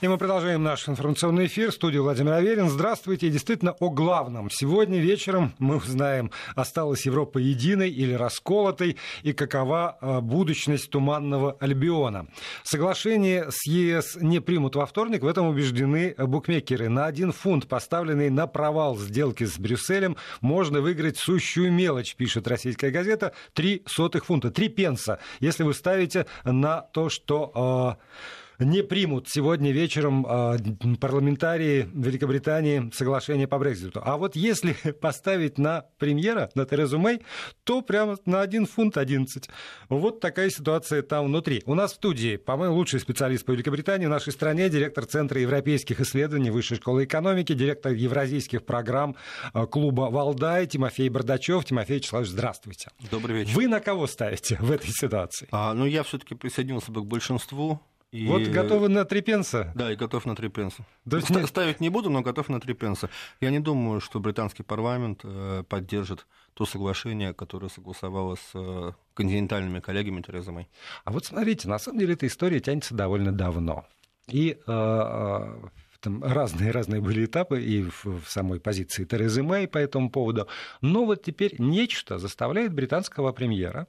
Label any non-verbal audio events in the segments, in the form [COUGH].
И мы продолжаем наш информационный эфир. В студии Владимир Аверин. Здравствуйте. И действительно о главном. Сегодня вечером мы узнаем, осталась Европа единой или расколотой, и какова а, будущность туманного Альбиона. Соглашение с ЕС не примут во вторник. В этом убеждены букмекеры. На один фунт, поставленный на провал сделки с Брюсселем, можно выиграть сущую мелочь, пишет российская газета. Три сотых фунта, три пенса, если вы ставите на то, что... Э, не примут сегодня вечером а, парламентарии Великобритании соглашение по Брекзиту. А вот если [LAUGHS] поставить на премьера, на Терезу Мэй, то прямо на 1 фунт 11. Вот такая ситуация там внутри. У нас в студии, по-моему, лучший специалист по Великобритании в нашей стране, директор Центра европейских исследований Высшей школы экономики, директор евразийских программ а, клуба «Валдай» Тимофей Бардачев. Тимофей Вячеславович, здравствуйте. Добрый вечер. Вы на кого ставите в этой ситуации? А, ну, я все-таки присоединился бы к большинству и... Вот готовы на три пенса? Да, и готов на три пенса. Ст- нет... Ставить не буду, но готов на три пенса. Я не думаю, что британский парламент э, поддержит то соглашение, которое согласовало с э, континентальными коллегами Терезы Мэй. А вот смотрите, на самом деле эта история тянется довольно давно. И э, там разные разные были этапы и в, в самой позиции Терезы Мэй по этому поводу. Но вот теперь нечто заставляет британского премьера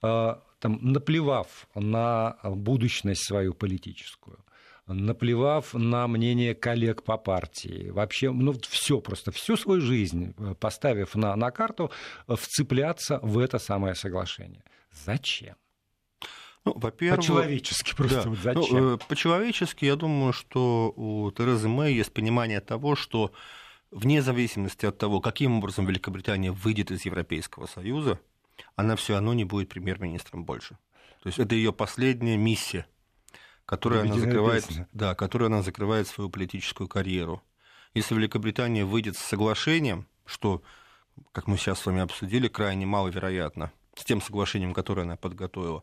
там, наплевав на будущность свою политическую, наплевав на мнение коллег по партии, вообще, ну, все просто, всю свою жизнь э, поставив на, на карту, э, вцепляться в это самое соглашение. Зачем? Ну, во-первых, по-человечески просто да. вот ну, зачем? Ну, по-человечески, я думаю, что у Терезы Мэй есть понимание того, что вне зависимости от того, каким образом Великобритания выйдет из Европейского Союза, она все равно не будет премьер-министром больше. То есть это ее последняя миссия, которую она, закрывает, да, которую она закрывает свою политическую карьеру. Если Великобритания выйдет с соглашением, что, как мы сейчас с вами обсудили, крайне маловероятно, с тем соглашением, которое она подготовила,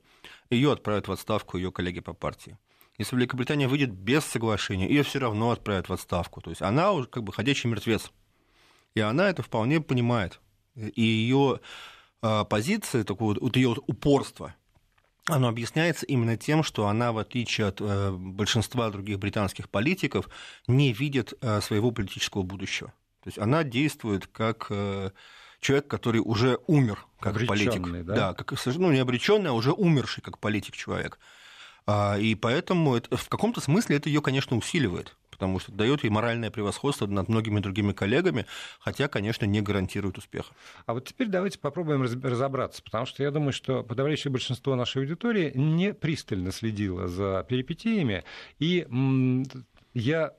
ее отправят в отставку ее коллеги по партии. Если Великобритания выйдет без соглашения, ее все равно отправят в отставку. То есть она уже как бы ходячий мертвец. И она это вполне понимает. И ее позиции, такое вот ее упорство, оно объясняется именно тем, что она, в отличие от э, большинства других британских политиков, не видит э, своего политического будущего. То есть она действует как э, человек, который уже умер как политик. Да? да, как ну, не обреченный, а уже умерший как политик человек. А, и поэтому это, в каком-то смысле это ее, конечно, усиливает потому что дает ей моральное превосходство над многими другими коллегами, хотя, конечно, не гарантирует успеха. А вот теперь давайте попробуем разобраться, потому что я думаю, что подавляющее большинство нашей аудитории не пристально следило за перипетиями, и я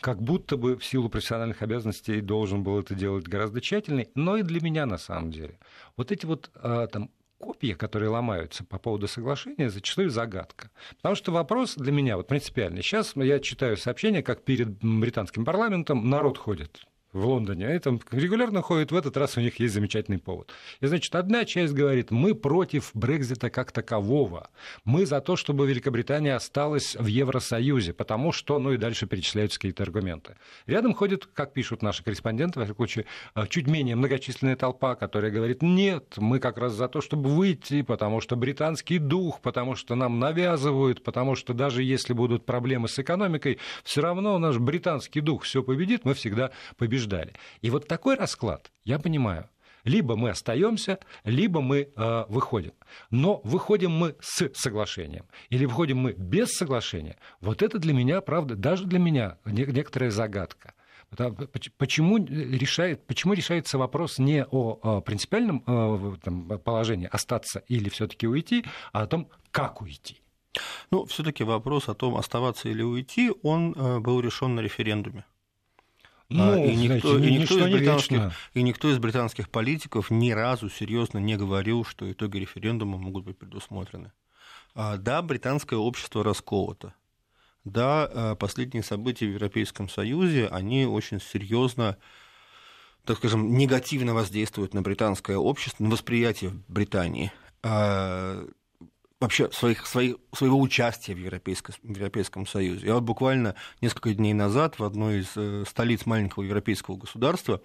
как будто бы в силу профессиональных обязанностей должен был это делать гораздо тщательнее, но и для меня на самом деле. Вот эти вот а, там копья, которые ломаются по поводу соглашения, зачастую загадка. Потому что вопрос для меня вот принципиальный. Сейчас я читаю сообщения, как перед британским парламентом народ ходит в Лондоне, они там регулярно ходят, в этот раз у них есть замечательный повод. И, значит, одна часть говорит, мы против Брекзита как такового, мы за то, чтобы Великобритания осталась в Евросоюзе, потому что, ну и дальше перечисляются какие-то аргументы. Рядом ходит, как пишут наши корреспонденты, в всяком случае, э, чуть менее многочисленная толпа, которая говорит, нет, мы как раз за то, чтобы выйти, потому что британский дух, потому что нам навязывают, потому что даже если будут проблемы с экономикой, все равно наш британский дух все победит, мы всегда побежим побеждали. И вот такой расклад, я понимаю, либо мы остаемся, либо мы э, выходим. Но выходим мы с соглашением или выходим мы без соглашения. Вот это для меня, правда, даже для меня некоторая загадка. Почему, решает, почему решается вопрос не о принципиальном э, там, положении остаться или все-таки уйти, а о том, как уйти? Ну, все-таки вопрос о том, оставаться или уйти, он э, был решен на референдуме. А, ну, и, никто, знаете, и, никто из британских, и никто из британских политиков ни разу серьезно не говорил, что итоги референдума могут быть предусмотрены. А, да, британское общество расколото. Да, а, последние события в Европейском Союзе, они очень серьезно так скажем, негативно воздействуют на британское общество, на восприятие Британии вообще своих, своих, своего участия в Европейском, в Европейском Союзе. Я вот буквально несколько дней назад в одной из э, столиц маленького европейского государства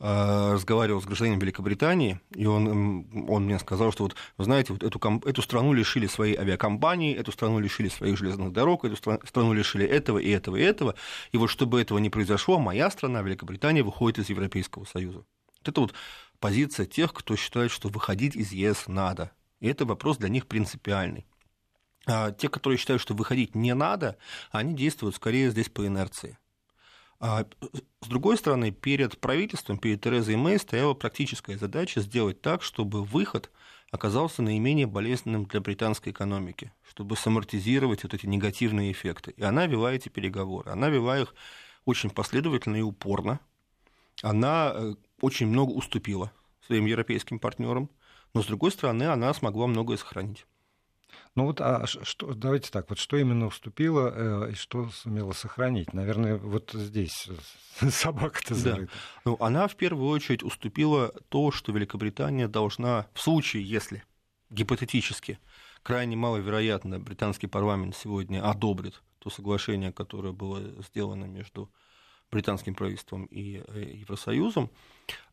э, разговаривал с гражданином Великобритании, и он, он мне сказал, что вот, вы знаете, вот эту, эту страну лишили своей авиакомпании, эту страну лишили своих железных дорог, эту страну лишили этого и этого и этого, и вот чтобы этого не произошло, моя страна, Великобритания, выходит из Европейского Союза. Вот это вот позиция тех, кто считает, что выходить из ЕС надо. И это вопрос для них принципиальный. А те, которые считают, что выходить не надо, они действуют скорее здесь по инерции. А с другой стороны, перед правительством, перед Терезой Мэй стояла практическая задача сделать так, чтобы выход оказался наименее болезненным для британской экономики, чтобы самортизировать вот эти негативные эффекты. И она вела эти переговоры. Она вела их очень последовательно и упорно. Она э, очень много уступила своим европейским партнерам, но, с другой стороны, она смогла многое сохранить. Ну вот, а что, давайте так, вот что именно уступило э, и что сумела сохранить? Наверное, вот здесь [LAUGHS] собака-то зарыта. Да. Ну, она в первую очередь уступила то, что Великобритания должна, в случае, если гипотетически, крайне маловероятно, британский парламент сегодня одобрит то соглашение, которое было сделано между британским правительством и э, Евросоюзом,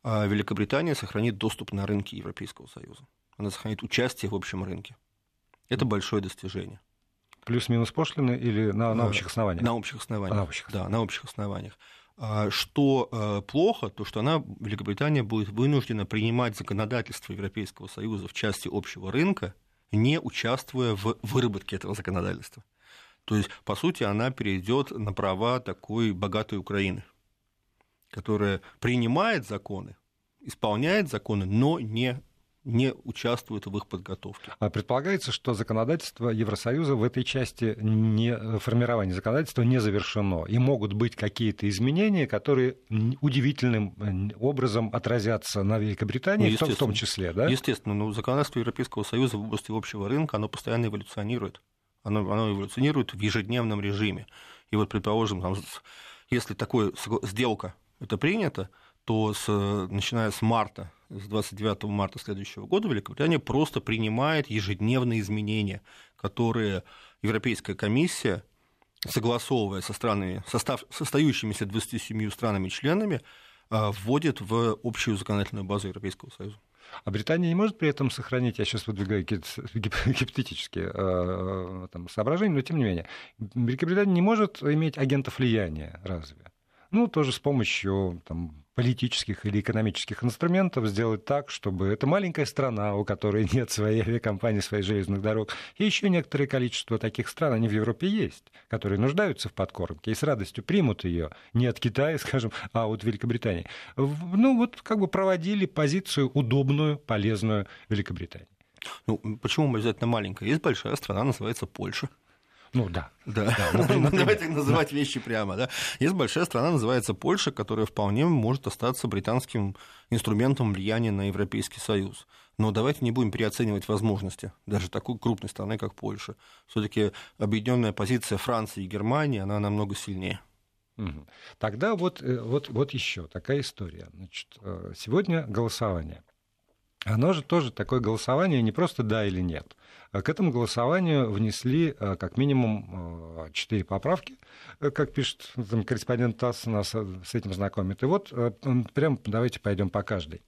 а Великобритания сохранит доступ на рынки Европейского Союза. Она сохранит участие в общем рынке. Это большое достижение. Плюс-минус пошлины или на, на общих основаниях? На общих основаниях. На общих. Да, на общих основаниях. А, что э, плохо, то что она, Великобритания, будет вынуждена принимать законодательство Европейского Союза в части общего рынка, не участвуя в выработке этого законодательства. То есть, по сути, она перейдет на права такой богатой Украины, которая принимает законы, исполняет законы, но не не участвуют в их подготовке. А предполагается, что законодательство Евросоюза в этой части не, формирование законодательства не завершено, и могут быть какие-то изменения, которые удивительным образом отразятся на Великобритании, ну, в, том, числе, да? Естественно, но законодательство Европейского Союза в области общего рынка, оно постоянно эволюционирует. Оно, оно эволюционирует в ежедневном режиме. И вот, предположим, там, если такая сделка это принято, то с, начиная с марта, с 29 марта следующего года Великобритания просто принимает ежедневные изменения, которые Европейская комиссия, согласовывая со странами, состав, состоящимися 27 странами-членами, а, вводит в общую законодательную базу Европейского Союза. А Британия не может при этом сохранить, я сейчас выдвигаю [LAUGHS] гипотетические э, там, соображения, но тем не менее, Великобритания не может иметь агентов влияния, разве? Ну, тоже с помощью там, политических или экономических инструментов сделать так, чтобы эта маленькая страна, у которой [LAUGHS] нет своей авиакомпании, своих железных дорог, и еще некоторое количество таких стран, они в Европе есть, которые нуждаются в подкормке и с радостью примут ее не от Китая, [LAUGHS] скажем, а от Великобритании. Ну, вот как бы проводили позицию удобную, полезную Великобритании. Ну, почему обязательно маленькая? Есть большая страна, называется Польша. Ну да. Да. да [LAUGHS] например, Давайте называть вещи прямо. Да? Есть большая страна, называется Польша, которая вполне может остаться британским инструментом влияния на Европейский Союз. Но давайте не будем переоценивать возможности даже такой крупной страны, как Польша. Все-таки объединенная позиция Франции и Германии, она намного сильнее. Тогда вот, э, вот, вот еще такая история. Значит, э, сегодня голосование. Оно же тоже такое голосование не просто да или нет. К этому голосованию внесли э, как минимум э, четыре поправки, э, как пишет там, корреспондент ТАСС, нас с этим знакомит. И вот прям давайте пойдем по каждой.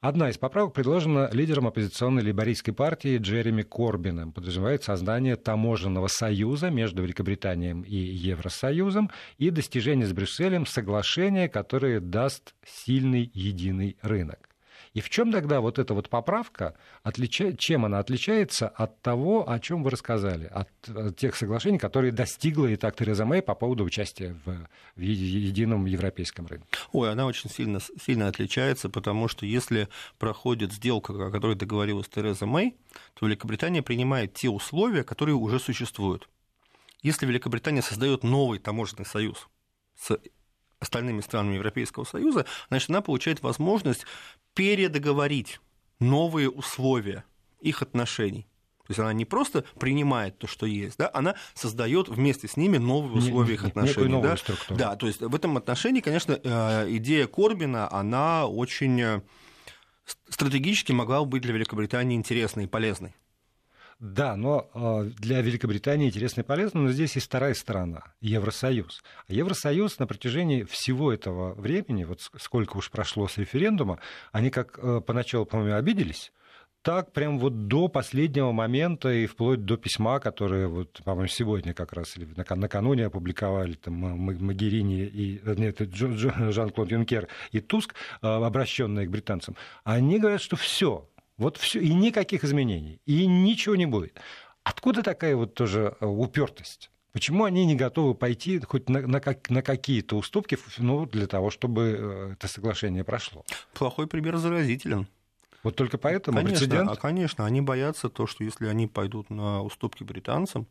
Одна из поправок предложена лидером оппозиционной либорийской партии Джереми Корбином. Подразумевает создание таможенного союза между Великобританией и Евросоюзом и достижение с Брюсселем соглашения, которое даст сильный единый рынок. И в чем тогда вот эта вот поправка, отличает, чем она отличается от того, о чем вы рассказали, от, от тех соглашений, которые достигла и так Тереза Мэй по поводу участия в, в едином европейском рынке? Ой, она очень сильно, сильно отличается, потому что если проходит сделка, о которой договорилась Тереза Мэй, то Великобритания принимает те условия, которые уже существуют. Если Великобритания создает новый таможенный союз с остальными странами Европейского Союза, значит, она получает возможность передоговорить новые условия их отношений. То есть она не просто принимает то, что есть, да, она создает вместе с ними новые условия их отношений. Да? Структуру. да, то есть в этом отношении, конечно, э, идея Корбина, она очень э, стратегически могла быть для Великобритании интересной и полезной. Да, но э, для Великобритании интересно и полезно, но здесь есть вторая сторона – Евросоюз. А Евросоюз на протяжении всего этого времени, вот сколько уж прошло с референдума, они как э, поначалу, по-моему, обиделись, так прям вот до последнего момента и вплоть до письма, которое вот, по-моему, сегодня как раз или накануне опубликовали там Магерини и нет, Жан-Клод Юнкер и Туск, обращенные к британцам, они говорят, что все, вот все, и никаких изменений, и ничего не будет. Откуда такая вот тоже э, упертость? Почему они не готовы пойти хоть на, на, на какие-то уступки ну, для того, чтобы э, это соглашение прошло? Плохой пример заразителен. Вот только поэтому конечно, прецедент... А, конечно, они боятся то, что если они пойдут на уступки британцам,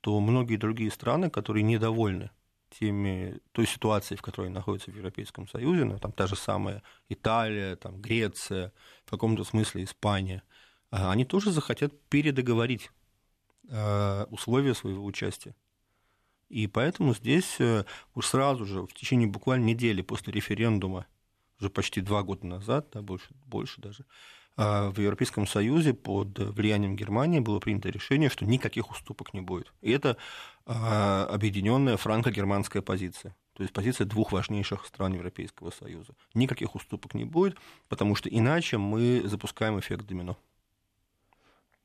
то многие другие страны, которые недовольны теми, той ситуацией, в которой находится в Европейском Союзе, ну, там та же самая Италия, там, Греция, в каком-то смысле Испания, а они тоже захотят передоговорить э, условия своего участия. И поэтому здесь э, уж сразу же, в течение буквально недели после референдума, уже почти два года назад, да, больше, больше даже, а, в Европейском Союзе под влиянием Германии было принято решение, что никаких уступок не будет. И это а, объединенная франко-германская позиция. То есть позиция двух важнейших стран Европейского Союза. Никаких уступок не будет, потому что иначе мы запускаем эффект домино.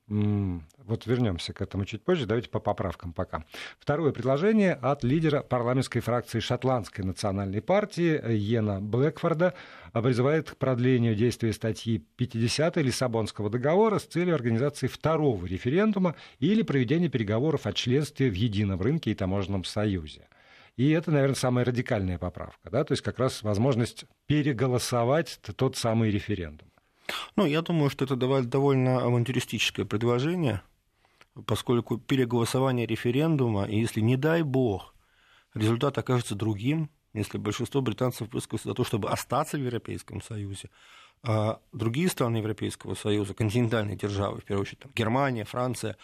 Вот вернемся к этому чуть позже. Давайте по поправкам пока. Второе предложение от лидера парламентской фракции Шотландской национальной партии Йена Блэкфорда призывает к продлению действия статьи 50 Лиссабонского договора с целью организации второго референдума или проведения переговоров о членстве в едином рынке и таможенном союзе. И это, наверное, самая радикальная поправка, да? то есть как раз возможность переголосовать тот самый референдум. Ну, я думаю, что это довольно авантюристическое предложение, поскольку переголосование референдума, и если, не дай бог, результат окажется другим, если большинство британцев высказывается за то, чтобы остаться в Европейском Союзе, а другие страны Европейского Союза, континентальные державы, в первую очередь там, Германия, Франция,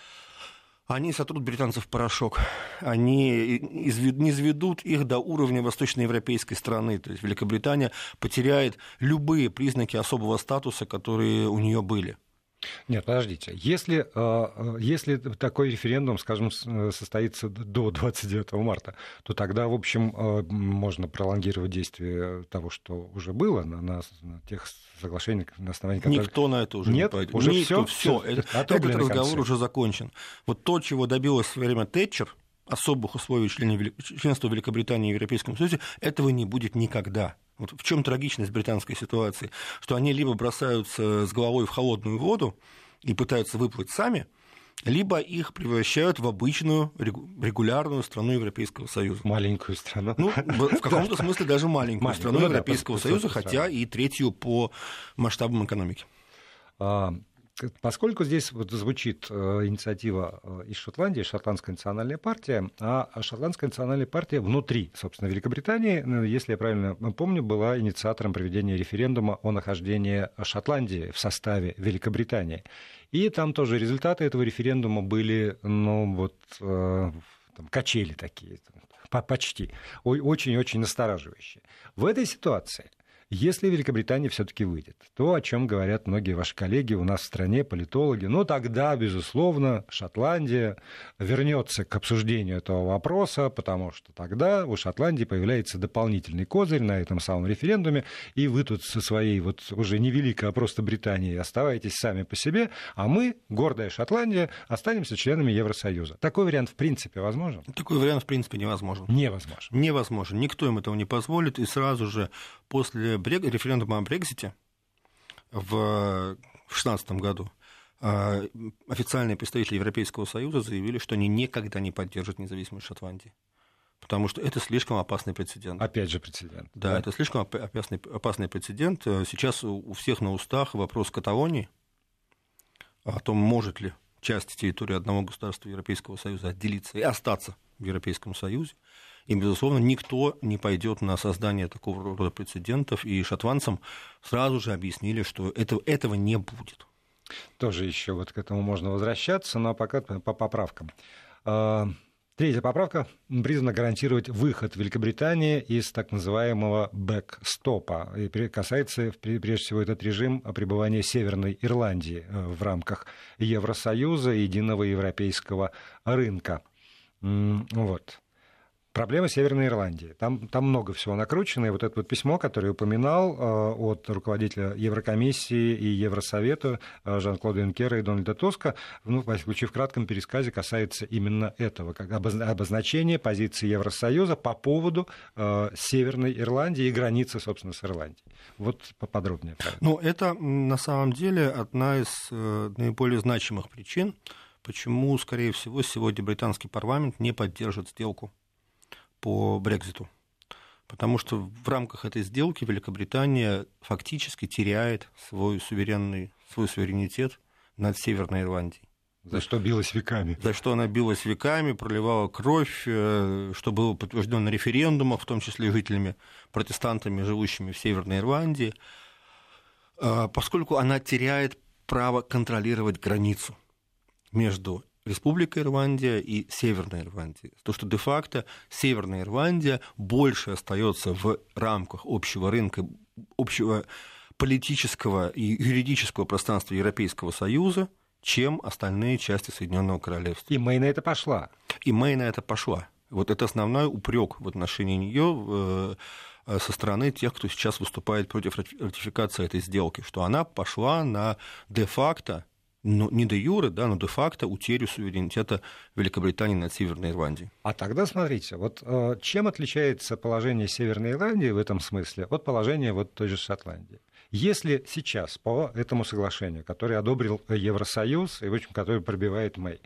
они сотрут британцев в порошок. Они не изведут их до уровня восточноевропейской страны. То есть Великобритания потеряет любые признаки особого статуса, которые у нее были. Нет, подождите. Если, э, э, если такой референдум, скажем, э, состоится до 29 марта, то тогда, в общем, можно пролонгировать действие того, что уже было на, на, на тех соглашениях, на основании которых... Никто на это уже Нет, не пойдет. уже все, все. Этот, этот разговор уже закончен. Вот то, чего добилась в свое время Тэтчер, особых условий членства Великобритании в Европейском Союзе, этого не будет никогда. Вот в чем трагичность британской ситуации? Что они либо бросаются с головой в холодную воду и пытаются выплыть сами, либо их превращают в обычную регулярную страну Европейского Союза. Маленькую страну. Ну, в [LAUGHS] каком-то смысле даже маленькую страну ну Европейского Союза, хотя и третью по масштабам экономики. Поскольку здесь вот звучит э, инициатива э, из Шотландии, Шотландская национальная партия, а Шотландская национальная партия внутри, собственно, Великобритании, ну, если я правильно помню, была инициатором проведения референдума о нахождении Шотландии в составе Великобритании. И там тоже результаты этого референдума были, ну, вот, э, там, качели такие, почти, очень-очень настораживающие. В этой ситуации – если Великобритания все-таки выйдет, то, о чем говорят многие ваши коллеги у нас в стране, политологи, ну тогда, безусловно, Шотландия вернется к обсуждению этого вопроса, потому что тогда у Шотландии появляется дополнительный козырь на этом самом референдуме, и вы тут со своей вот уже не великой, а просто Британией оставайтесь сами по себе, а мы, гордая Шотландия, останемся членами Евросоюза. Такой вариант в принципе возможен? Такой вариант в принципе невозможен. Невозможен. Невозможен. Никто им этого не позволит, и сразу же после референдума о Брекзите в 2016 году а, официальные представители Европейского Союза заявили, что они никогда не поддержат независимость Шотландии. Потому что это слишком опасный прецедент. Опять же прецедент. Да, да? это слишком опасный, опасный прецедент. Сейчас у всех на устах вопрос Каталонии, о том, может ли часть территории одного государства Европейского Союза отделиться и остаться в Европейском Союзе. И, безусловно, никто не пойдет на создание такого рода прецедентов, и шотландцам сразу же объяснили, что этого, этого не будет. Тоже еще вот к этому можно возвращаться, но пока по поправкам. А, Третья поправка призвана гарантировать выход Великобритании из так называемого бэкстопа. И касается, прежде всего, этот режим пребывания Северной Ирландии э, в рамках Евросоюза и единого европейского рынка. Вот. Проблема Северной Ирландии. Там, там много всего накручено. И вот это вот письмо, которое я упоминал э, от руководителя Еврокомиссии и Евросовета э, Жан-Клода Юнкера и Дональда Тоска, ну, всяком случае, в кратком пересказе касается именно этого, как обозначение позиции Евросоюза по поводу э, Северной Ирландии и границы, собственно, с Ирландией. Вот поподробнее. Ну, это на самом деле одна из наиболее значимых причин, почему, скорее всего, сегодня британский парламент не поддержит сделку по Брекзиту. Потому что в рамках этой сделки Великобритания фактически теряет свой суверенный, свой суверенитет над Северной Ирландией. За что билась веками. За что она билась веками, проливала кровь, э, что было подтверждено на референдумах, в том числе жителями, протестантами, живущими в Северной Ирландии, э, поскольку она теряет право контролировать границу между Республика Ирландия и Северная Ирландия. То, что де-факто Северная Ирландия больше остается в рамках общего рынка, общего политического и юридического пространства Европейского Союза, чем остальные части Соединенного Королевства. И Мэй на это пошла. И Мэй на это пошла. Вот это основной упрек в отношении нее э, со стороны тех, кто сейчас выступает против ратификации этой сделки, что она пошла на де-факто ну, не де юре, да, но де-факто утерю суверенитета Великобритании над Северной Ирландией. А тогда смотрите, вот э, чем отличается положение Северной Ирландии в этом смысле от положения вот той же Шотландии? Если сейчас по этому соглашению, которое одобрил Евросоюз и, в общем, которое пробивает Мэй,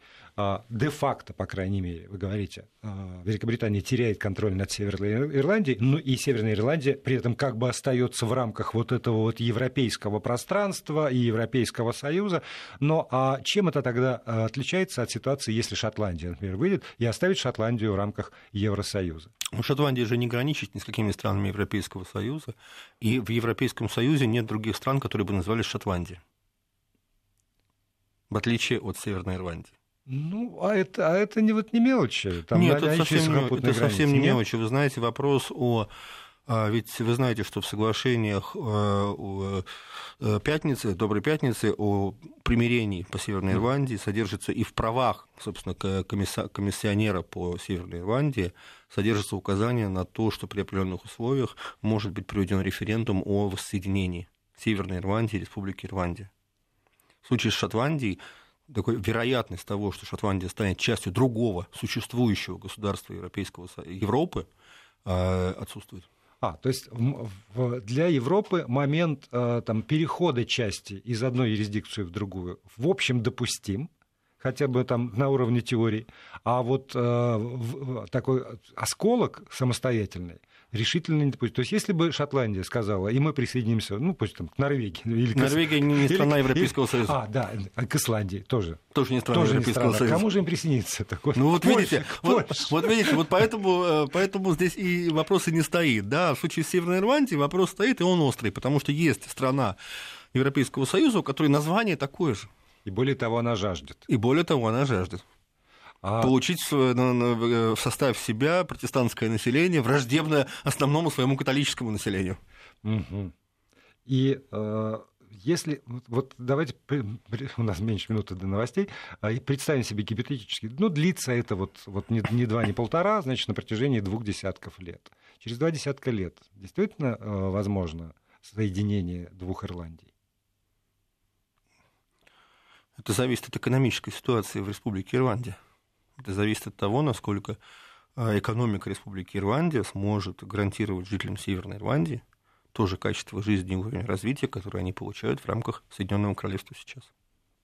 де-факто, по крайней мере, вы говорите, а, Великобритания теряет контроль над Северной Ирландией, ну и Северная Ирландия при этом как бы остается в рамках вот этого вот европейского пространства и Европейского Союза. Но а чем это тогда а, отличается от ситуации, если Шотландия, например, выйдет и оставит Шотландию в рамках Евросоюза? Ну, Шотландия же не граничит ни с какими странами Европейского Союза, и в Европейском Союзе нет других стран, которые бы назывались Шотландией, в отличие от Северной Ирландии. Ну, а это, а это не, вот не мелочи. Там Нет, это совсем, не, это совсем не мелочи. Вы знаете, вопрос о... А, ведь вы знаете, что в соглашениях э, э, пятницы, Доброй пятницы о примирении по Северной Ирландии содержится и в правах, собственно, комиссионера по Северной Ирландии содержится указание на то, что при определенных условиях может быть проведен референдум о воссоединении Северной Ирландии и Республики Ирландия. В случае с Шотландией такой вероятность того, что Шотландия станет частью другого существующего государства Европейского Европы, а, отсутствует. А, то есть для Европы момент э, там, перехода части из одной юрисдикции в другую в общем допустим, хотя бы там на уровне теории, а вот э, такой осколок самостоятельный решительно не допустит. То есть, если бы Шотландия сказала, и мы присоединимся, ну, пусть там, к Норвегии. Или к... Норвегия не страна Европейского или... Союза. А, да, к Исландии тоже. Тоже не страна тоже Европейского не страна. Союза. Кому же им присоединиться? Такой? Ну, вот Польша, видите, вот, вот видите, вот поэтому, э, поэтому здесь и вопрос и не стоит. Да, в случае с Северной Ирландией вопрос стоит, и он острый, потому что есть страна Европейского Союза, у которой название такое же. И более того, она жаждет. И более того, она жаждет а... получить в состав себя протестантское население, враждебное основному своему католическому населению. Угу. И э, если вот давайте у нас меньше минуты до новостей, а, и представим себе гипотетически, ну длится это вот, вот не, не два, не полтора, значит на протяжении двух десятков лет. Через два десятка лет действительно э, возможно соединение двух Ирландий? Это зависит от экономической ситуации в Республике Ирландия. Это зависит от того, насколько а, экономика Республики Ирландия сможет гарантировать жителям Северной Ирландии то же качество жизни и уровень развития, который они получают в рамках Соединенного Королевства сейчас.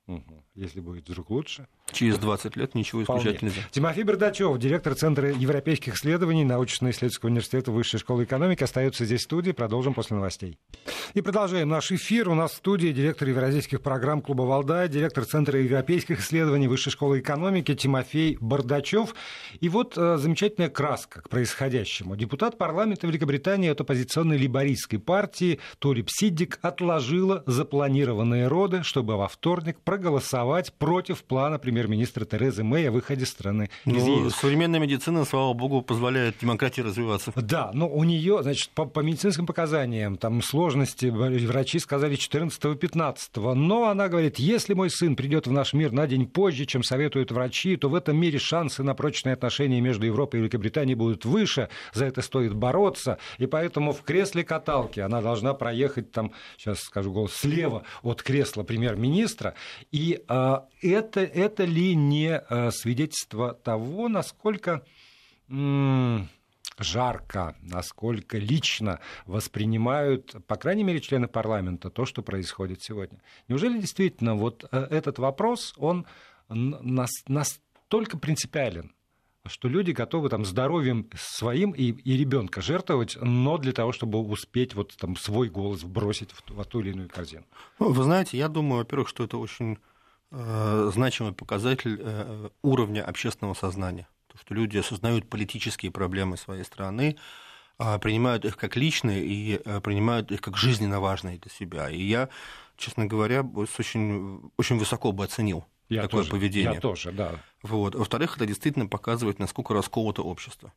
Угу. Если будет вдруг лучше. Через 20 лет ничего исключать Вполне. нельзя. Тимофей Бердачев, директор Центра европейских исследований научно-исследовательского университета Высшей школы экономики, остается здесь в студии. Продолжим после новостей. И продолжаем наш эфир. У нас в студии директор евразийских программ Клуба «Валдай», директор Центра европейских исследований Высшей школы экономики Тимофей Бардачев. И вот э, замечательная краска к происходящему. Депутат парламента Великобритании от оппозиционной либористской партии Торип Сиддик отложила запланированные роды, чтобы во вторник проголосовать против плана премьер-министра Терезы Мэй о выходе страны из ну, ЕС. Современная медицина, слава богу, позволяет демократии развиваться. Да, но у нее, значит, по, по медицинским показаниям, там сложности, врачи сказали 14-15, но она говорит, если мой сын придет в наш мир на день позже, чем советуют врачи, то в этом мире шансы на прочные отношения между Европой и Великобританией будут выше, за это стоит бороться, и поэтому в кресле каталки она должна проехать там, сейчас скажу голос, слева от кресла премьер-министра, и а, это, это ли не а, свидетельство того, насколько жарко, насколько лично воспринимают, по крайней мере, члены парламента то, что происходит сегодня. Неужели действительно вот э, этот вопрос, он настолько принципиален, что люди готовы там здоровьем своим и, и ребенка жертвовать, но для того, чтобы успеть вот там свой голос бросить в, в ту или иную корзину. Ну, вы знаете, я думаю, во-первых, что это очень э, значимый показатель э, уровня общественного сознания. То, что люди осознают политические проблемы своей страны, э, принимают их как личные и э, принимают их как жизненно важные для себя. И я, честно говоря, очень, очень высоко бы оценил я такое тоже, поведение. Я тоже, да. Вот. Во-вторых, это действительно показывает, насколько расколото общество.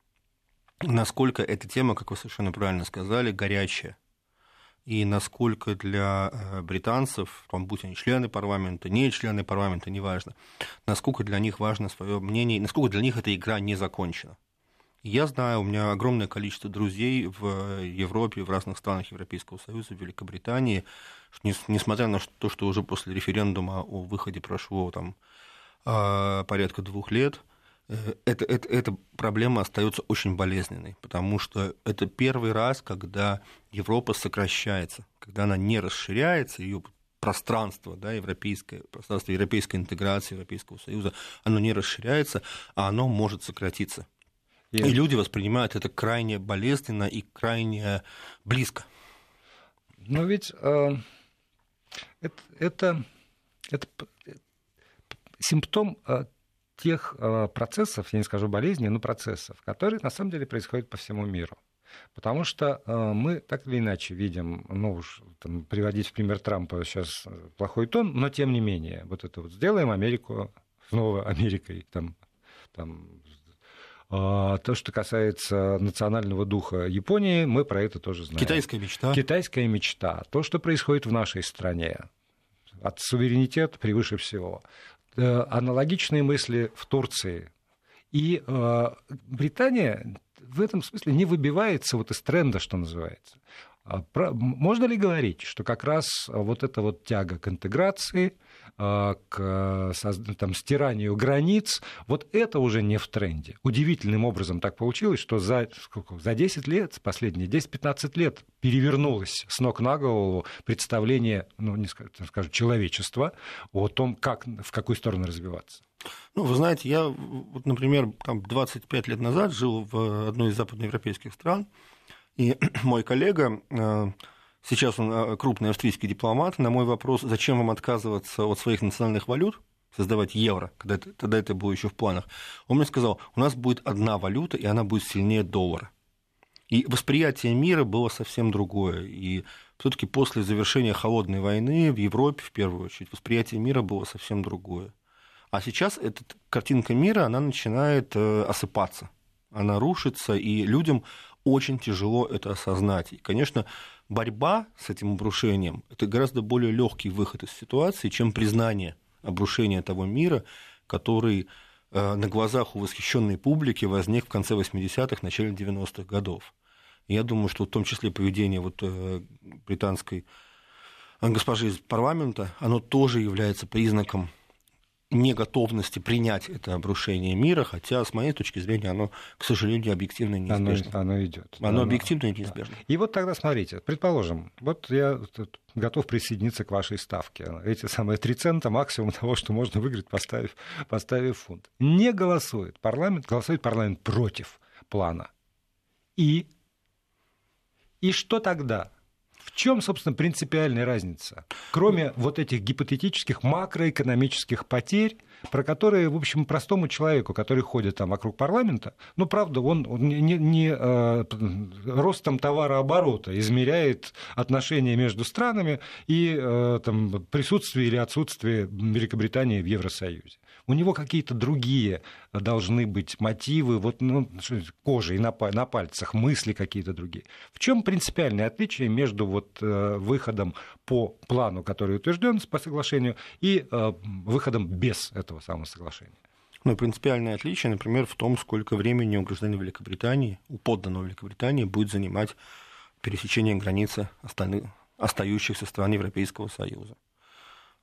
Насколько эта тема, как вы совершенно правильно сказали, горячая. И насколько для э, британцев, там, будь они члены парламента, не члены парламента, неважно, насколько для них важно свое мнение, насколько для них эта игра не закончена. Я знаю, у меня огромное количество друзей в Европе, в разных странах Европейского Союза, в Великобритании, несмотря на то, что уже после референдума о выходе прошло там, а, порядка двух лет, э, это, это, эта проблема остается очень болезненной, потому что это первый раз, когда Европа сокращается, когда она не расширяется, ее пространство, да, европейское, пространство европейской интеграции, Европейского Союза, оно не расширяется, а оно может сократиться. И, и люди воспринимают это крайне болезненно и крайне близко. Но ведь э, это, это, это симптом э, тех э, процессов, я не скажу болезней, но процессов, которые на самом деле происходят по всему миру. Потому что э, мы так или иначе видим, ну уж там, приводить в пример Трампа сейчас плохой тон, но тем не менее, вот это вот сделаем Америку снова Америкой, там, там а, то, что касается национального духа Японии, мы про это тоже знаем. Китайская мечта. Китайская мечта. То, что происходит в нашей стране. От суверенитета превыше всего. Э, аналогичные мысли в Турции. И э, Британия в этом смысле не выбивается вот из тренда, что называется. А можно ли говорить, что как раз вот эта вот тяга к интеграции, а, к там, стиранию границ, вот это уже не в тренде. Удивительным образом так получилось, что за, сколько, за 10 лет, последние 10-15 лет перевернулось с ног на голову представление, ну, не скажу, скажу, человечества о том, как, в какую сторону развиваться. Ну, вы знаете, я, вот, например, там 25 лет назад жил в одной из западноевропейских стран, и [CLEARS THROAT] мой коллега, э, сейчас он э, крупный австрийский дипломат, на мой вопрос, зачем вам отказываться от своих национальных валют, создавать евро, когда это, тогда это было еще в планах, он мне сказал, у нас будет одна валюта, и она будет сильнее доллара. И восприятие мира было совсем другое. И все-таки после завершения холодной войны в Европе, в первую очередь, восприятие мира было совсем другое. А сейчас эта картинка мира, она начинает э, осыпаться, она рушится, и людям очень тяжело это осознать. И, конечно, борьба с этим обрушением – это гораздо более легкий выход из ситуации, чем признание обрушения того мира, который э, на глазах у восхищенной публики возник в конце 80-х, начале 90-х годов. Я думаю, что в том числе поведение вот э, британской госпожи из парламента, оно тоже является признаком неготовности принять это обрушение мира, хотя, с моей точки зрения, оно, к сожалению, объективно неизбежно. Оно, оно идет. Оно, оно объективно неизбежно. Да. И вот тогда смотрите, предположим, вот я готов присоединиться к вашей ставке. Эти самые 3 цента максимум того, что можно выиграть, поставив, поставив фунт. Не голосует парламент, голосует парламент против плана. И, и что тогда? В чем, собственно, принципиальная разница? Кроме вот этих гипотетических макроэкономических потерь, про которые, в общем, простому человеку, который ходит там вокруг парламента, ну, правда, он, он не, не э, ростом товарооборота измеряет отношения между странами и э, там, присутствие или отсутствие Великобритании в Евросоюзе. У него какие-то другие должны быть мотивы, вот ну, кожей на, на пальцах, мысли какие-то другие. В чем принципиальное отличие между вот, э, выходом по плану, который утвержден по соглашению, и э, выходом без этого самого соглашения? Ну, принципиальное отличие, например, в том, сколько времени у гражданина Великобритании, у подданного Великобритании будет занимать пересечение границы остальных, остающихся стран Европейского Союза.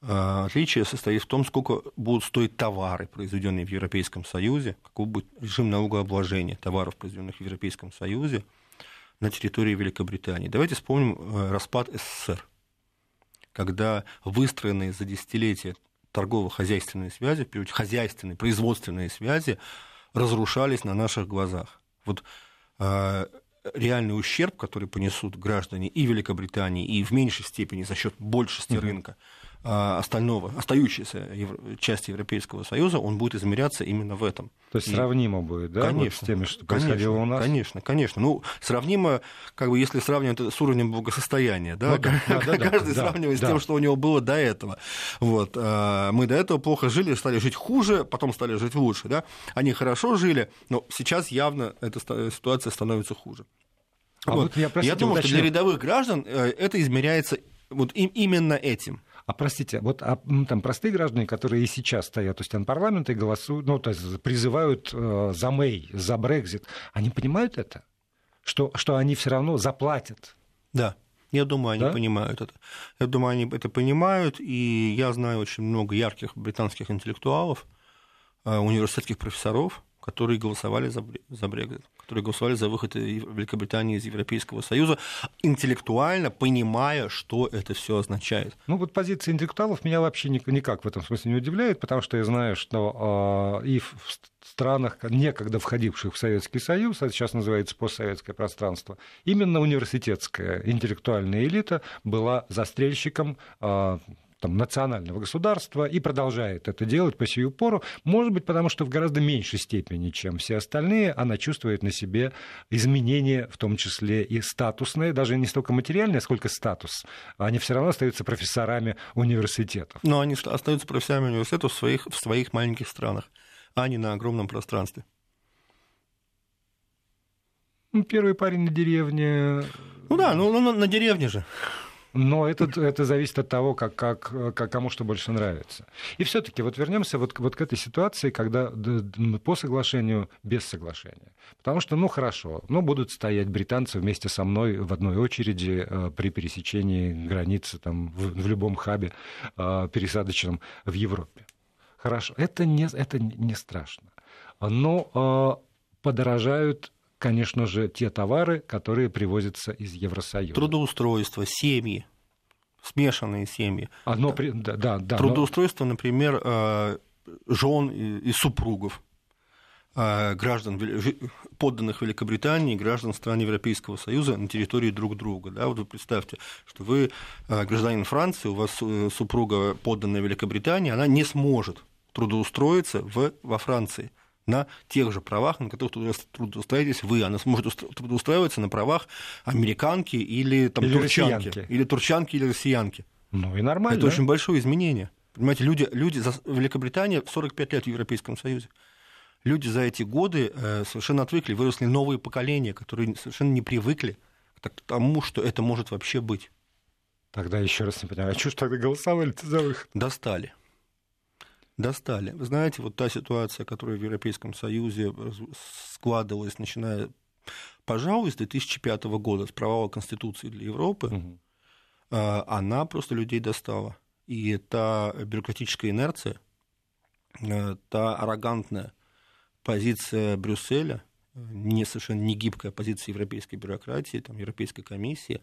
А, отличие состоит в том, сколько будут стоить товары, произведенные в Европейском Союзе, какой будет режим налогообложения товаров, произведенных в Европейском Союзе на территории Великобритании. Давайте вспомним э, распад СССР, когда выстроенные за десятилетия торгово-хозяйственные связи, хозяйственные, производственные связи разрушались на наших глазах. Вот а, реальный ущерб, который понесут граждане и Великобритании, и в меньшей степени за счет большести mm-hmm. рынка остального, остающейся части Европейского Союза, он будет измеряться именно в этом. То есть и... сравнимо будет, да, конечно, вот с теми, что происходило конечно, у нас? Конечно, конечно. Ну, сравнимо, как бы, если сравнивать это с уровнем благосостояния, да, ну, да, [LAUGHS] да, каждый да, сравнивает да, с тем, что у него было до этого. Вот. А, мы до этого плохо жили, стали жить хуже, потом стали жить лучше, да. Они хорошо жили, но сейчас явно эта ситуация становится хуже. А вот. Вот, я, я думаю, уточню. что для рядовых граждан э, это измеряется вот именно этим. А простите, вот а, там простые граждане, которые и сейчас стоят у стен парламента и голосуют, ну, то есть призывают э, за Мэй, за Брекзит, они понимают это? Что, что они все равно заплатят? Да. Я думаю, они да? понимают это. Я думаю, они это понимают, и я знаю очень много ярких британских интеллектуалов, э, университетских профессоров, которые голосовали за, за Брекзит, которые голосовали за выход Великобритании из Европейского Союза, интеллектуально понимая, что это все означает. Ну вот позиция интеллектуалов меня вообще никак в этом смысле не удивляет, потому что я знаю, что э, и в странах, некогда входивших в Советский Союз, а сейчас называется постсоветское пространство, именно университетская интеллектуальная элита была застрельщиком э, там, национального государства и продолжает это делать по сию пору. Может быть, потому что в гораздо меньшей степени, чем все остальные, она чувствует на себе изменения, в том числе и статусные, даже не столько материальные, сколько статус. Они все равно остаются профессорами университетов. Но они остаются профессорами университетов в своих, в своих маленьких странах, а не на огромном пространстве. Ну, первый парень на деревне. Ну да, ну на, на деревне же. Но это, это зависит от того, как, как, как кому что больше нравится. И все-таки вот вернемся вот, вот к этой ситуации, когда по соглашению без соглашения. Потому что, ну хорошо, ну будут стоять британцы вместе со мной в одной очереди э, при пересечении границы там, в, в любом хабе э, пересадочном в Европе. Хорошо, это не, это не страшно. Но э, подорожают конечно же, те товары, которые привозятся из Евросоюза. Трудоустройство, семьи, смешанные семьи. Оно, да, да, да, Трудоустройство, но... например, э, жен и супругов э, граждан, подданных Великобритании, граждан стран Европейского Союза на территории друг друга. Да? Вот вы представьте, что вы э, гражданин Франции, у вас супруга подданная Великобритании, она не сможет трудоустроиться в, во Франции – на тех же правах, на которых трудоустраиваетесь вы. Она сможет трудоустраиваться на правах американки или, там, или турчанки. Россиянки. Или турчанки, или россиянки. Ну и нормально. Это очень большое изменение. Понимаете, люди, люди за Великобритания 45 лет в Европейском Союзе. Люди за эти годы э, совершенно отвыкли, выросли новые поколения, которые совершенно не привыкли к тому, что это может вообще быть. Тогда еще раз не понимаю, а что ж тогда голосовали за выход? Достали достали. Вы знаете, вот та ситуация, которая в Европейском Союзе складывалась, начиная, пожалуй, с 2005 года, с провала Конституции для Европы, угу. она просто людей достала. И та бюрократическая инерция, э, та аррогантная позиция Брюсселя, не совершенно не гибкая позиция европейской бюрократии, там, Европейской комиссии,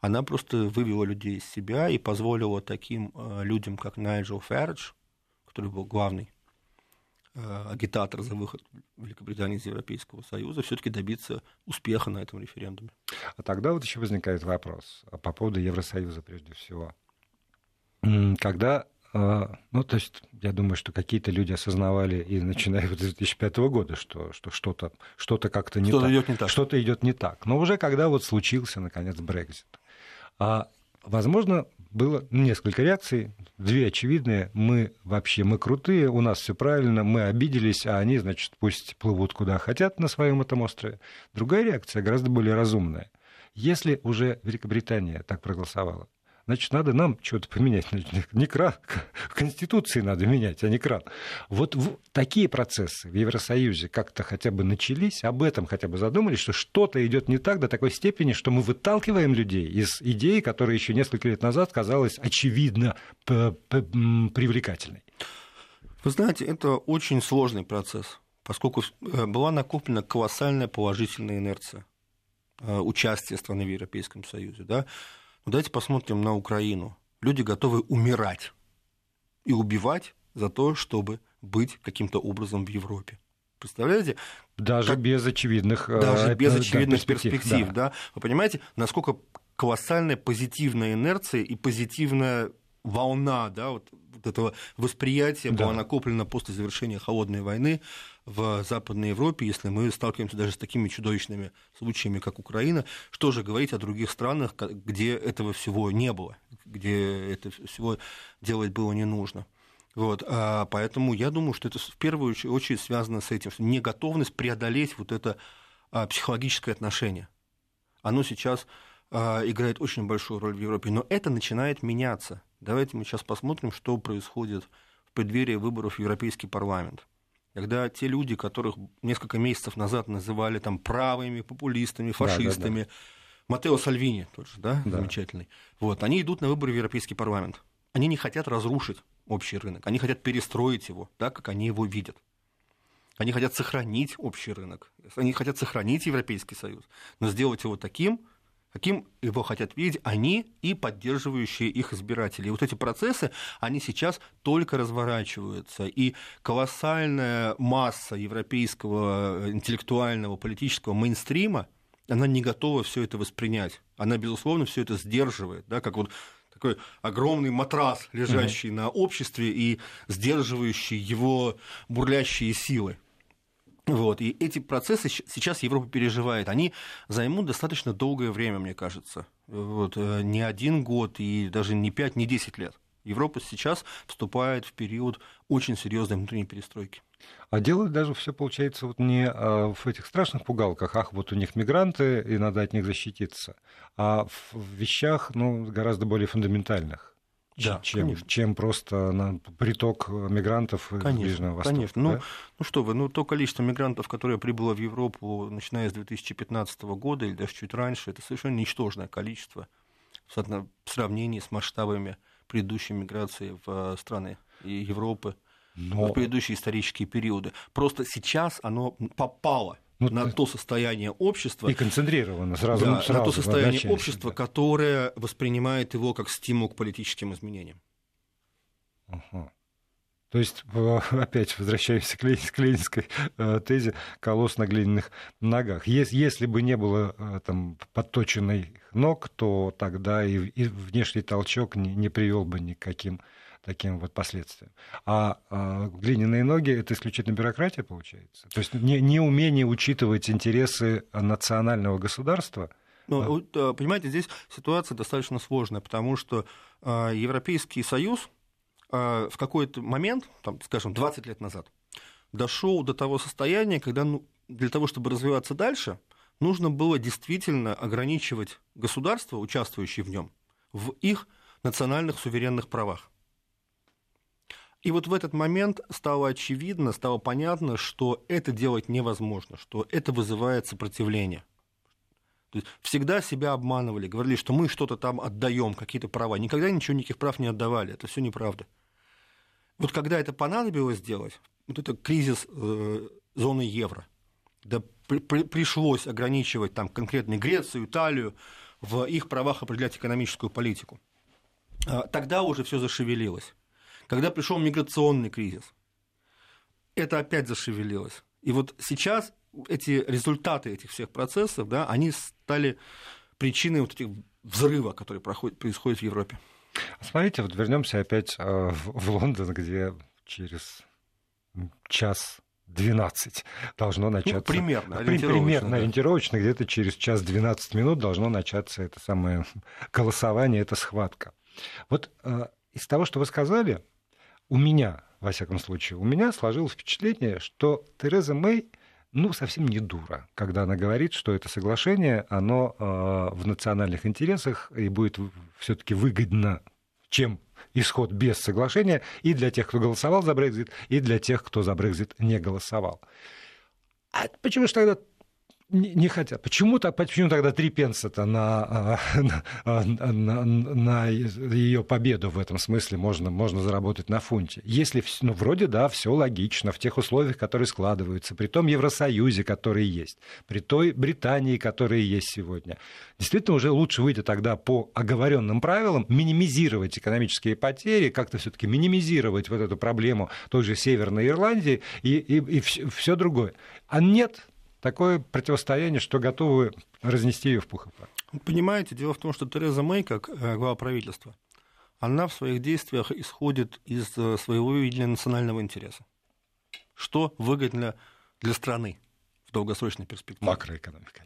она просто вывела людей из себя и позволила таким э, людям, как Найджел Фердж, который был главный э, агитатор за выход Великобритании из Европейского Союза, все-таки добиться успеха на этом референдуме. А тогда вот еще возникает вопрос по поводу Евросоюза прежде всего. Когда а, ну, то есть, я думаю, что какие-то люди осознавали и начиная с 2005 года, что, что что-то, что-то как-то не, что так, идет не так. Что-то идет не так. Но уже когда вот случился, наконец, Брекзит. А, возможно, было несколько реакций, две очевидные. Мы вообще, мы крутые, у нас все правильно, мы обиделись, а они, значит, пусть плывут куда хотят на своем этом острове. Другая реакция, гораздо более разумная. Если уже Великобритания так проголосовала, значит, надо нам что-то поменять. Не кран, Конституции надо менять, а не кран. Вот такие процессы в Евросоюзе как-то хотя бы начались, об этом хотя бы задумались, что что-то идет не так до такой степени, что мы выталкиваем людей из идеи, которая еще несколько лет назад казалась очевидно привлекательной. Вы знаете, это очень сложный процесс, поскольку э, была накоплена колоссальная положительная инерция э, участия страны в Европейском Союзе. Да? Давайте посмотрим на Украину. Люди готовы умирать и убивать за то, чтобы быть каким-то образом в Европе. Представляете? Даже как... без очевидных э, Даже без очевидных перспектив, перспектив да. да. Вы понимаете, насколько колоссальная позитивная инерция и позитивная волна, да, вот, вот этого восприятия да. была накоплена после завершения холодной войны в Западной Европе, если мы сталкиваемся даже с такими чудовищными случаями, как Украина, что же говорить о других странах, где этого всего не было, где это всего делать было не нужно. Вот, а поэтому я думаю, что это в первую очередь связано с этим, что неготовность преодолеть вот это а, психологическое отношение. Оно сейчас а, играет очень большую роль в Европе, но это начинает меняться. Давайте мы сейчас посмотрим, что происходит в преддверии выборов в Европейский парламент когда те люди, которых несколько месяцев назад называли там правыми, популистами, фашистами, да, да, да. Матео Сальвини тоже, да, да, замечательный, вот, они идут на выборы в Европейский парламент. Они не хотят разрушить общий рынок, они хотят перестроить его так, как они его видят. Они хотят сохранить общий рынок, они хотят сохранить Европейский Союз, но сделать его таким, каким его хотят видеть они и поддерживающие их избиратели. И вот эти процессы, они сейчас только разворачиваются. И колоссальная масса европейского э, интеллектуального, политического мейнстрима, она не готова все это воспринять. Она, безусловно, все это сдерживает, да, как вот такой огромный матрас, лежащий mm-hmm. на обществе и сдерживающий его бурлящие силы. Вот, и эти процессы сейчас Европа переживает. Они займут достаточно долгое время, мне кажется. Вот, э, не один год и даже не пять, не десять лет. Европа сейчас вступает в период очень серьезной внутренней перестройки. А дело даже все получается вот не а, в этих страшных пугалках, ах, вот у них мигранты, и надо от них защититься, а в вещах ну, гораздо более фундаментальных да, чем, чем просто на приток мигрантов конечно, из Ближнего Востока. Конечно. Ну, да? Ну, ну что вы, ну то количество мигрантов, которое прибыло в Европу, начиная с 2015 года или даже чуть раньше, это совершенно ничтожное количество в сравнении с масштабами предыдущей миграции в страны Европы Но... в предыдущие исторические периоды. Просто сейчас оно попало ну, на то состояние общества. И концентрировано сразу. Да, сразу на то состояние общества, да. которое воспринимает его как стимул к политическим изменениям. Ага. То есть, [LAUGHS] опять возвращаемся к, Ленин, к ленинской э, тезе колосс на глиняных ногах. Если, если бы не было э, там, подточенных ног, то тогда и, и внешний толчок не, не привел бы ни к каким таким вот последствиям. А, а глиняные ноги это исключительно бюрократия получается. То есть не, не умение учитывать интересы национального государства. Ну, а... понимаете, здесь ситуация достаточно сложная, потому что а, Европейский Союз в какой-то момент, там, скажем, 20 лет назад, дошел до того состояния, когда ну, для того, чтобы развиваться дальше, нужно было действительно ограничивать государства, участвующие в нем, в их национальных суверенных правах. И вот в этот момент стало очевидно, стало понятно, что это делать невозможно, что это вызывает сопротивление. То есть всегда себя обманывали, говорили, что мы что-то там отдаем, какие-то права. Никогда ничего, никаких прав не отдавали. Это все неправда. Вот когда это понадобилось сделать, вот это кризис э, зоны евро, да при, при, пришлось ограничивать там конкретно Грецию, Италию в их правах определять экономическую политику. Тогда уже все зашевелилось когда пришел миграционный кризис. это опять зашевелилось. И вот сейчас эти результаты этих всех процессов, да, они стали причиной вот этих взрыва, который проходит, происходит в Европе. Смотрите, вот вернемся опять э, в Лондон, где через час 12 должно ну, начаться. Ну, примерно, ориентировочно. Примерно, да. ориентировочно, где-то через час 12 минут должно начаться это самое [LAUGHS] голосование, эта схватка. Вот э, из того, что вы сказали, у меня, во всяком случае, у меня сложилось впечатление, что Тереза Мэй ну, совсем не дура, когда она говорит, что это соглашение, оно э, в национальных интересах и будет все-таки выгодно, чем исход без соглашения и для тех, кто голосовал за Брекзит, и для тех, кто за Брекзит не голосовал. А почему же тогда не, не хотят. Почему, так, почему тогда три пенса-то на, [LAUGHS] на, на, на ее победу в этом смысле можно, можно заработать на фунте? Если, ну, вроде, да, все логично, в тех условиях, которые складываются, при том Евросоюзе, который есть, при той Британии, которая есть сегодня. Действительно, уже лучше выйти тогда по оговоренным правилам, минимизировать экономические потери, как-то все-таки минимизировать вот эту проблему той же Северной Ирландии и, и, и все другое. А нет, такое противостояние, что готовы разнести ее в пух и прах. Понимаете, дело в том, что Тереза Мэй, как э, глава правительства, она в своих действиях исходит из э, своего видения национального интереса. Что выгодно для страны в долгосрочной перспективе? Макроэкономика.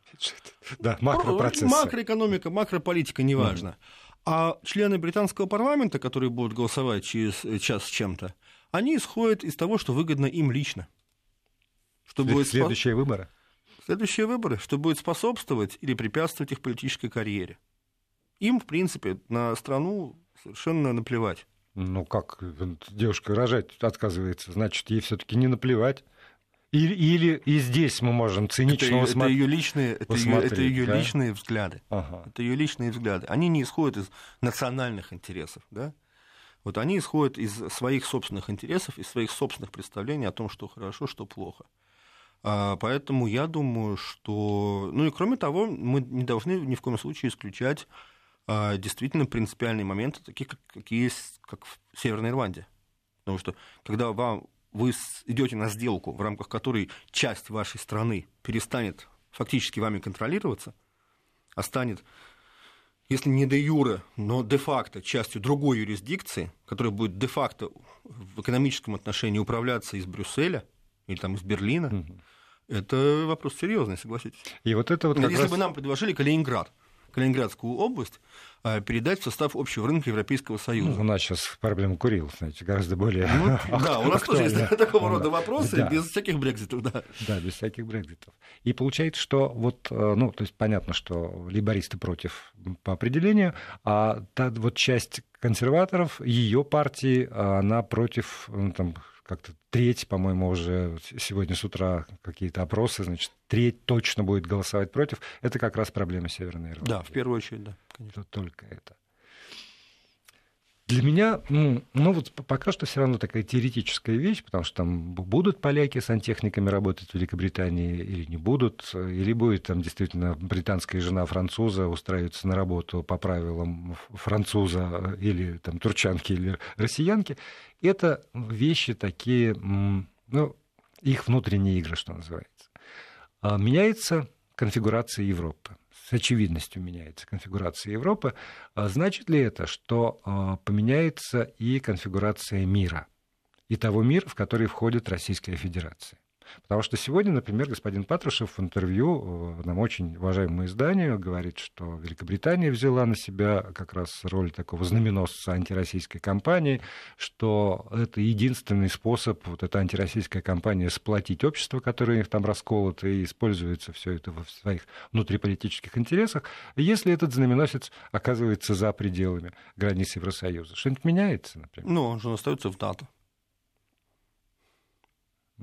Да, макропроцессы. Макроэкономика, макрополитика, неважно. Mm. А члены британского парламента, которые будут голосовать через э, час с чем-то, они исходят из того, что выгодно им лично. Что будет Следующие выборы? Следующие выборы, что будет способствовать или препятствовать их политической карьере. Им, в принципе, на страну совершенно наплевать. Ну как девушка рожать отказывается, значит, ей все-таки не наплевать. Или, или и здесь мы можем цинично это, усмотреть. Это ее личные, это ее, это ее да? личные взгляды. Ага. Это ее личные взгляды. Они не исходят из национальных интересов, да? Вот они исходят из своих собственных интересов, из своих собственных представлений о том, что хорошо, что плохо. А, поэтому я думаю, что... Ну и кроме того, мы не должны ни в коем случае исключать а, действительно принципиальные моменты, такие, как, какие есть как в Северной Ирландии. Потому что когда вам, вы идете на сделку, в рамках которой часть вашей страны перестанет фактически вами контролироваться, а станет, если не де юре, но де-факто частью другой юрисдикции, которая будет де-факто в экономическом отношении управляться из Брюсселя или там из Берлина, угу это вопрос серьезный, согласитесь. И вот это вот Если раз... бы нам предложили Калининград, Калининградскую область а, передать в состав общего рынка Европейского Союза. Ну, у нас сейчас проблема Курил, знаете, гораздо более ну, Да, у нас тоже есть [LAUGHS] такого рода вопросы, да. без всяких брекзитов, да. Да, без всяких брекзитов. И получается, что вот, э, ну, то есть понятно, что либористы против по определению, а та вот часть консерваторов, ее партии, она против, ну, там, как-то треть, по-моему, уже сегодня с утра какие-то опросы, значит, треть точно будет голосовать против. Это как раз проблема Северной Ирландии. Да, в первую очередь, да, конечно. Только это. Для меня, ну, ну вот пока что все равно такая теоретическая вещь, потому что там будут поляки сантехниками работать в Великобритании или не будут, или будет там действительно британская жена француза устраиваться на работу по правилам француза или там турчанки или россиянки. Это вещи такие, ну, их внутренние игры, что называется. А меняется конфигурация Европы с очевидностью меняется конфигурация Европы. А значит ли это, что а, поменяется и конфигурация мира, и того мира, в который входит Российская Федерация? Потому что сегодня, например, господин Патрушев в интервью э, нам очень уважаемому изданию говорит, что Великобритания взяла на себя как раз роль такого знаменосца антироссийской кампании, что это единственный способ, вот эта антироссийская кампания, сплотить общество, которое у них там расколото, и используется все это в своих внутриполитических интересах, если этот знаменосец оказывается за пределами границ Евросоюза. Что-нибудь меняется, например? Ну, он же остается в НАТО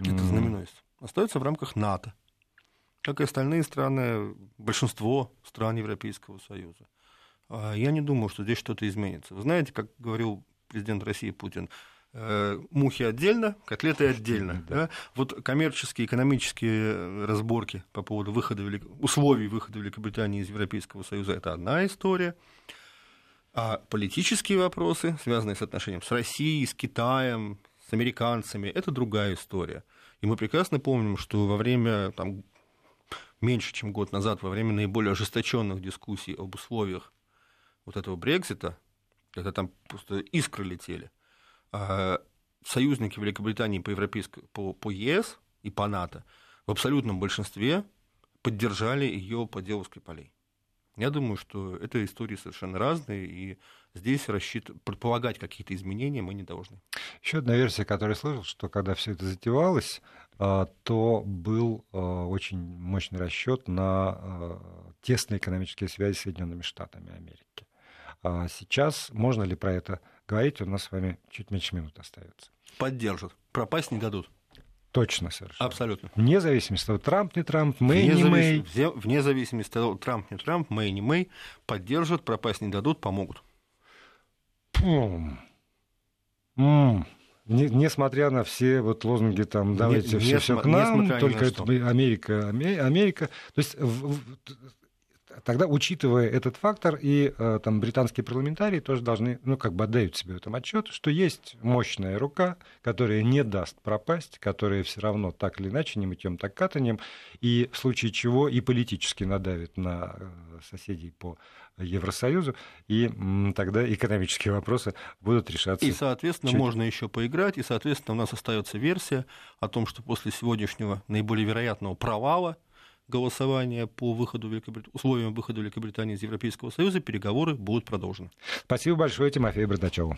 это знаменосец, остается в рамках НАТО, как и остальные страны, большинство стран Европейского Союза. А я не думаю, что здесь что-то изменится. Вы знаете, как говорил президент России Путин, э, мухи отдельно, котлеты отдельно. Да. Да? Вот коммерческие, экономические разборки по поводу выхода, условий выхода Великобритании из Европейского Союза – это одна история. А политические вопросы, связанные с отношением с Россией, с Китаем, с американцами, это другая история. И мы прекрасно помним, что во время, там, меньше чем год назад, во время наиболее ожесточенных дискуссий об условиях вот этого Брекзита, когда там просто искры летели, а, союзники Великобритании по, европейской, по, по ЕС и по НАТО в абсолютном большинстве поддержали ее по делу Скрипалей. Я думаю, что это истории совершенно разные, и здесь рассчит... предполагать какие-то изменения мы не должны. Еще одна версия, которую я слышал, что когда все это затевалось, а, то был а, очень мощный расчет на а, тесные экономические связи с Соединенными Штатами Америки. Сейчас можно ли про это говорить? У нас с вами чуть меньше минут остается. Поддержат. Пропасть не дадут. Точно совершенно. Абсолютно. Вне зависимости от того, Трамп, не Трамп, Мэй, вне не Мэй. Вне зависимости от того, Трамп, не Трамп, Мэй, не Мэй, поддержат, пропасть не дадут, помогут. Пум. М-м. Не, несмотря на все вот лозунги там давайте не, все, не, все к нам, только это Америка, Америка. То есть в, в, тогда, учитывая этот фактор, и э, там британские парламентарии тоже должны, ну, как бы отдают себе в этом отчет, что есть мощная рука, которая не даст пропасть, которая все равно так или иначе, не мытьем, так катанием, и в случае чего и политически надавит на э, соседей по Евросоюзу, и тогда экономические вопросы будут решаться. И, соответственно, чуть... можно еще поиграть, и, соответственно, у нас остается версия о том, что после сегодняшнего наиболее вероятного провала голосования по выходу Великобрит... условиям выхода Великобритании из Европейского Союза переговоры будут продолжены. Спасибо большое, Тимофей Бардачеву.